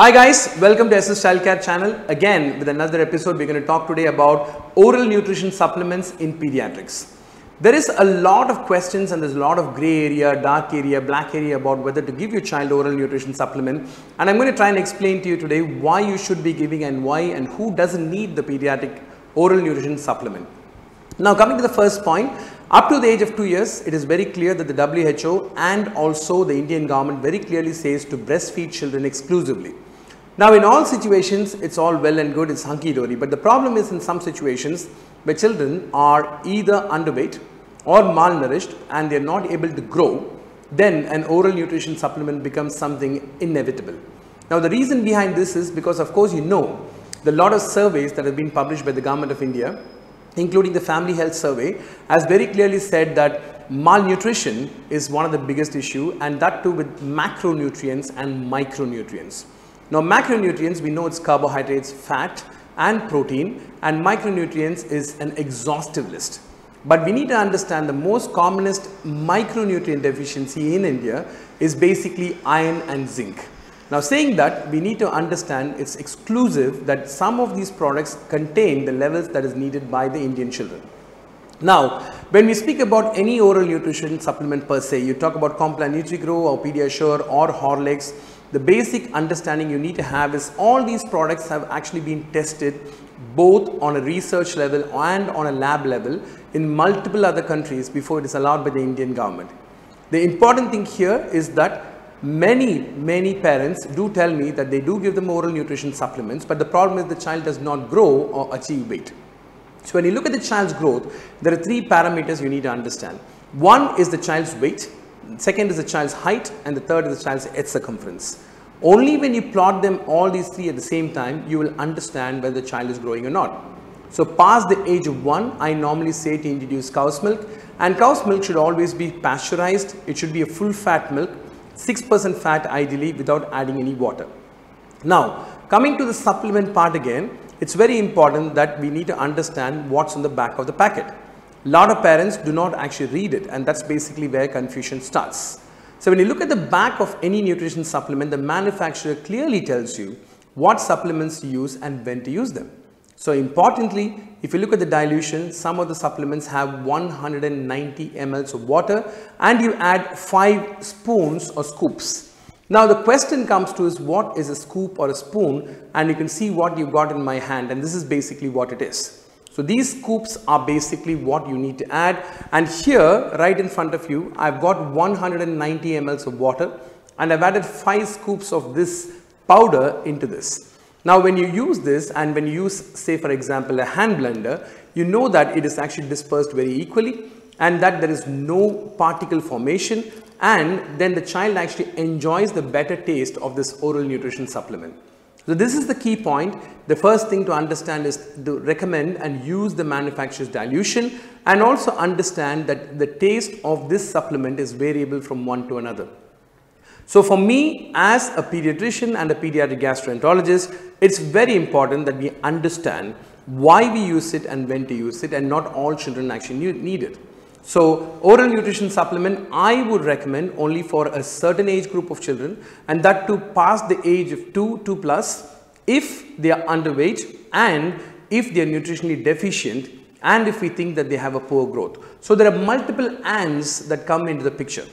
Hi guys, welcome to SS Childcare channel. Again with another episode we're going to talk today about oral nutrition supplements in pediatrics. There is a lot of questions and there's a lot of gray area, dark area, black area about whether to give your child oral nutrition supplement and I'm going to try and explain to you today why you should be giving and why and who doesn't need the pediatric oral nutrition supplement. Now coming to the first point, up to the age of 2 years, it is very clear that the WHO and also the Indian government very clearly says to breastfeed children exclusively. Now in all situations, it's all well and good, it's hunky-dory, but the problem is in some situations where children are either underweight or malnourished and they're not able to grow, then an oral nutrition supplement becomes something inevitable. Now the reason behind this is because of course you know the lot of surveys that have been published by the government of India including the family health survey has very clearly said that malnutrition is one of the biggest issue and that too with macronutrients and micronutrients. Now macronutrients, we know it's carbohydrates, fat and protein and micronutrients is an exhaustive list. But we need to understand the most commonest micronutrient deficiency in India is basically iron and zinc. Now saying that we need to understand it's exclusive that some of these products contain the levels that is needed by the Indian children. Now, when we speak about any oral nutrition supplement per se, you talk about Complan NutriGrow or Pediasure or Horlicks, the basic understanding you need to have is all these products have actually been tested both on a research level and on a lab level in multiple other countries before it is allowed by the Indian government. The important thing here is that many, many parents do tell me that they do give them oral nutrition supplements, but the problem is the child does not grow or achieve weight. So when you look at the child's growth, there are three parameters you need to understand. One is the child's weight, second is the child's height, and the third is the child's head circumference. Only when you plot them all these three at the same time, you will understand whether the child is growing or not. So past the age of 1, I normally say to introduce cow's milk and cow's milk should always be pasteurized. It should be a full fat milk 6% fat ideally without adding any water. Now, coming to the supplement part again, it's very important that we need to understand what's on the back of the packet. Lot of parents do not actually read it and that's basically where confusion starts. So when you look at the back of any nutrition supplement, the manufacturer clearly tells you what supplements to use and when to use them. So importantly, if you look at the dilution, some of the supplements have 190 mLs of water and you add 5 spoons or scoops. Now the question comes to is what is a scoop or a spoon and you can see what you've got in my hand and this is basically what it is. So these scoops are basically what you need to add and here right in front of you I've got 190 mLs of water and I've added 5 scoops of this powder into this. Now when you use this and when you use say for example a hand blender, you know that it is actually dispersed very equally and that there is no particle formation and then the child actually enjoys the better taste of this oral nutrition supplement. So this is the key point. The first thing to understand is to recommend and use the manufacturer's dilution and also understand that the taste of this supplement is variable from one to another. So for me as a pediatrician and a pediatric gastroenterologist, it's very important that we understand why we use it and when to use it and not all children actually need it. So oral nutrition supplement I would recommend only for a certain age group of children and that to past the age of 2, 2 plus if they are underweight and if they are nutritionally deficient and if we think that they have a poor growth. So there are multiple ands that come into the picture.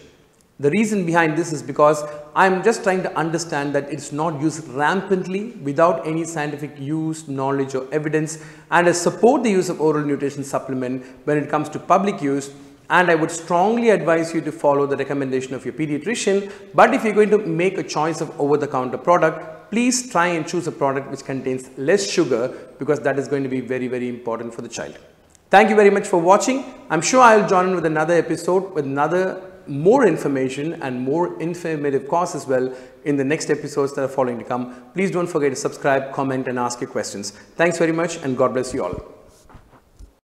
The reason behind this is because I'm just trying to understand that it's not used rampantly without any scientific use, knowledge or evidence and I support the use of oral nutrition supplement when it comes to public use and I would strongly advise you to follow the recommendation of your pediatrician but if you're going to make a choice of over the counter product please try and choose a product which contains less sugar because that is going to be very very important for the child. Thank you very much for watching. I'm sure I'll join in with another episode with another more information and more informative course as well in the next episodes that are following to come. Please don't forget to subscribe, comment and ask your questions. Thanks very much and God bless you all.